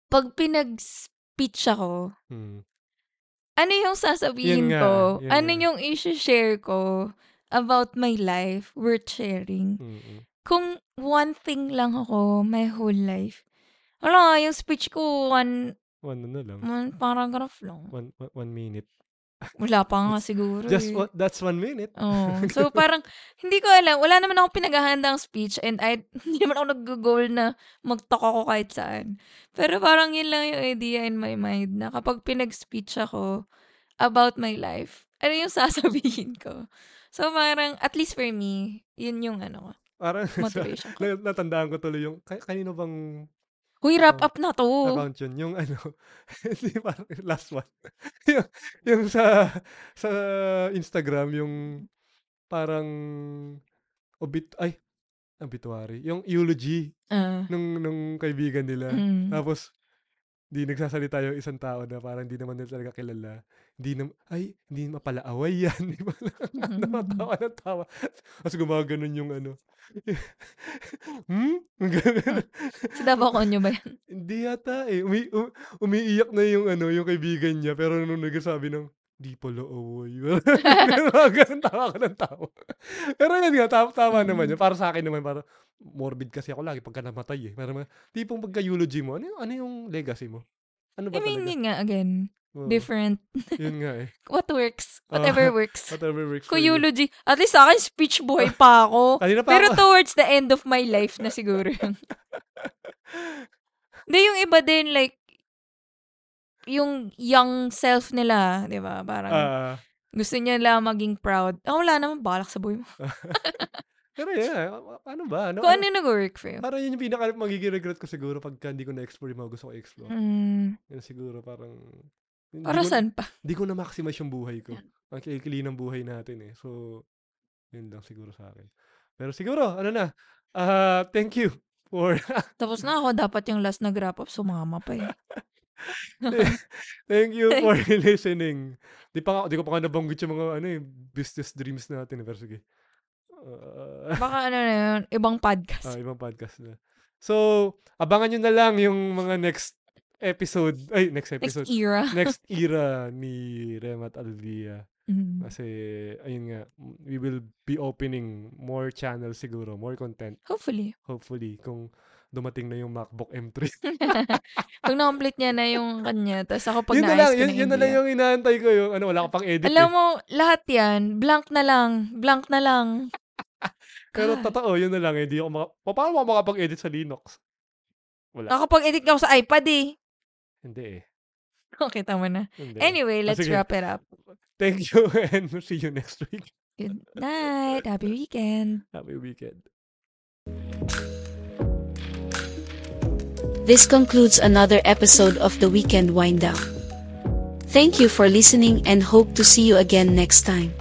pag pinag-speech ako, Hmm. Ano yung sasabihin Yun nga, ko? yun ano nga. yung issue-share ko about my life worth sharing? Mm-mm. Kung one thing lang ako my whole life, wala, yung speech ko, one, Ano na lang. one paragraph lang. One, one, one minute. Wala pa nga siguro Just eh. one, that's one minute. Oh, so parang hindi ko alam, wala naman akong pinaghahandang speech and I hindi naman ako nag-goal na mag-talk ako kahit saan. Pero parang yun lang yung idea in my mind na kapag pinag-speech ako about my life, ano yung sasabihin ko? So parang, at least for me, yun yung ano ko, Parang motivation ko. na, natandaan ko tuloy yung, ka- kanino bang Huy, wrap up na to. account yun? Yung ano, hindi parang last one. yung, yung sa, sa Instagram, yung parang obit, ay, obituary. Yung eulogy Ah, nung, nung kaibigan nila. mm. Tapos, di nagsasalita yung isang tao na parang di naman nila talaga kilala. Hindi na, ay, hindi mapala away yan. Di ba? Namatawa ng tawa. Tapos gumaganon yung ano. hmm? Ganun. Sa Davao Conyo ba yan? Hindi yata eh. Umi, u- umiiyak na yung ano, yung kaibigan niya. Pero nung nagsasabi ng, di pala away. Ganun, tawa ko ng tawa. Pero yun nga, tama, tama naman yun. Para sa akin naman, para morbid kasi ako lagi pagka namatay eh. Pero tipong pagka-eulogy mo, ano yung, ano yung legacy mo? Ano ba I mean, talaga? yun nga, again, Oo, different. Yun nga eh. What works? Ah, Whatever works. Whatever works for you. eulogy, at least sa akin, speech boy pa ako. Kanina pa Pero ako. towards the end of my life na siguro yun. Hindi, yung iba din, like, yung young self nila, di ba? Parang Ah, gusto niya lang maging proud. Ah, wala naman, balak sa buhay mo. pero yeah, ano ba? Ano, Kung ano ano, yung nag-work for you. parang yun yung pinaka magiging regret ko siguro pagka hindi ko na-explore yung mga gusto ko i-explore. Hmm, Yan siguro parang para saan pa? Hindi ko na-maximize yung buhay ko. Ang kilikili ng buhay natin eh. So, yun lang siguro sa akin. Pero siguro, ano na, ah thank you for Tapos na ako, dapat yung last na wrap up, sumama pa eh. Thank you for listening. Di pa di ko pa nga nabanggit yung mga ano eh, business dreams natin. eh, Pero sige. Ah, Baka ano na yun, ibang podcast. ah, ibang podcast na. So, abangan nyo na lang yung mga next episode. Ay, next Next episode. era. next era ni Rem at Alvia. Mm. Kasi, ayun nga, we will be opening more channels siguro, more content. Hopefully. Hopefully, kung dumating na yung MacBook M3. Pag na-complete niya na yung kanya, tapos ako pag yun na lang, ko yun, na yun na lang yung inaantay ko. Yung, ano, wala ka pang edit Alam eh. mo, lahat yan, blank na lang. Blank na lang. Pero God. totoo, yun na lang. Hindi ako maka... Pa- Paano ako makapag-edit sa Linux? Wala. Nakapag-edit ka ako sa iPad eh. Hindi eh. Okay, tama na. Hindi. Anyway, Ah, let's sige. wrap it up. Thank you and see you next week. Good night. Happy weekend. Happy weekend. This concludes another episode of the Weekend Wind. Thank you for listening and hope to see you again next time.